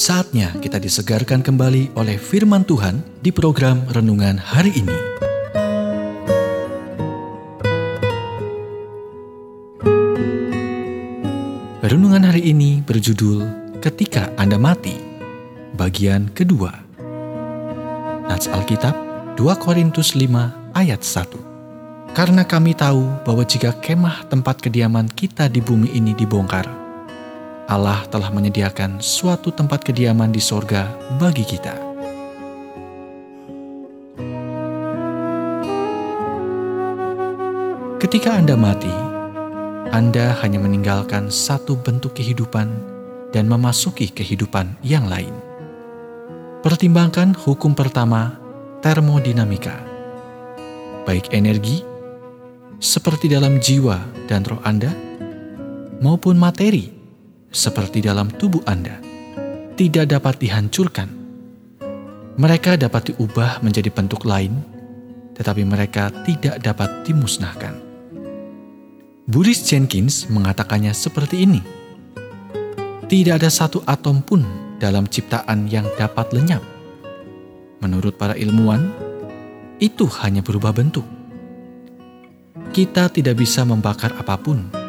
Saatnya kita disegarkan kembali oleh firman Tuhan di program renungan hari ini. Renungan hari ini berjudul Ketika Anda Mati, bagian kedua. Nats Alkitab 2 Korintus 5 ayat 1. Karena kami tahu bahwa jika kemah tempat kediaman kita di bumi ini dibongkar, Allah telah menyediakan suatu tempat kediaman di sorga bagi kita. Ketika Anda mati, Anda hanya meninggalkan satu bentuk kehidupan dan memasuki kehidupan yang lain. Pertimbangkan hukum pertama, termodinamika. Baik energi, seperti dalam jiwa dan roh Anda, maupun materi, seperti dalam tubuh Anda, tidak dapat dihancurkan. Mereka dapat diubah menjadi bentuk lain, tetapi mereka tidak dapat dimusnahkan. Boris Jenkins mengatakannya seperti ini. Tidak ada satu atom pun dalam ciptaan yang dapat lenyap. Menurut para ilmuwan, itu hanya berubah bentuk. Kita tidak bisa membakar apa pun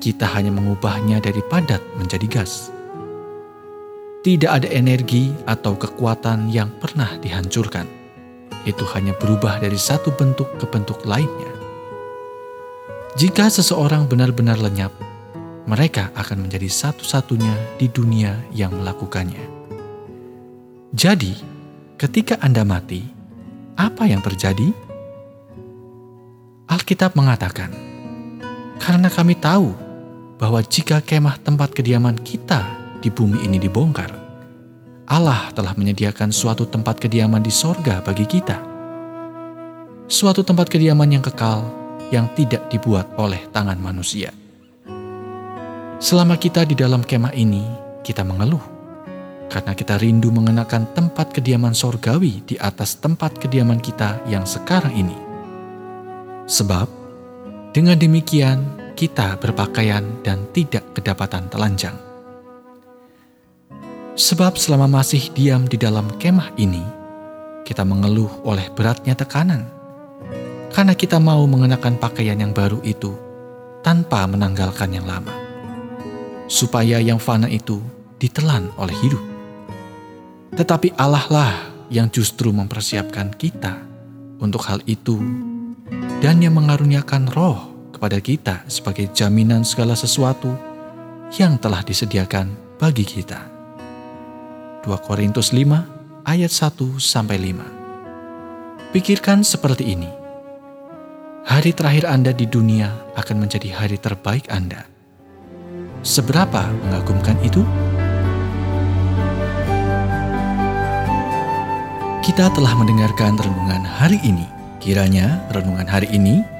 kita hanya mengubahnya dari padat menjadi gas. Tidak ada energi atau kekuatan yang pernah dihancurkan. Itu hanya berubah dari satu bentuk ke bentuk lainnya. Jika seseorang benar-benar lenyap, mereka akan menjadi satu-satunya di dunia yang melakukannya. Jadi, ketika Anda mati, apa yang terjadi? Alkitab mengatakan, "Karena kami tahu bahwa jika kemah tempat kediaman kita di bumi ini dibongkar, Allah telah menyediakan suatu tempat kediaman di sorga bagi kita. Suatu tempat kediaman yang kekal yang tidak dibuat oleh tangan manusia. Selama kita di dalam kemah ini, kita mengeluh karena kita rindu mengenakan tempat kediaman sorgawi di atas tempat kediaman kita yang sekarang ini. Sebab, dengan demikian kita berpakaian dan tidak kedapatan telanjang. Sebab selama masih diam di dalam kemah ini, kita mengeluh oleh beratnya tekanan, karena kita mau mengenakan pakaian yang baru itu tanpa menanggalkan yang lama, supaya yang fana itu ditelan oleh hidup. Tetapi Allah lah yang justru mempersiapkan kita untuk hal itu dan yang mengaruniakan roh kepada kita sebagai jaminan segala sesuatu yang telah disediakan bagi kita. 2 Korintus 5 ayat 1 sampai 5. Pikirkan seperti ini. Hari terakhir Anda di dunia akan menjadi hari terbaik Anda. Seberapa mengagumkan itu? Kita telah mendengarkan renungan hari ini. Kiranya renungan hari ini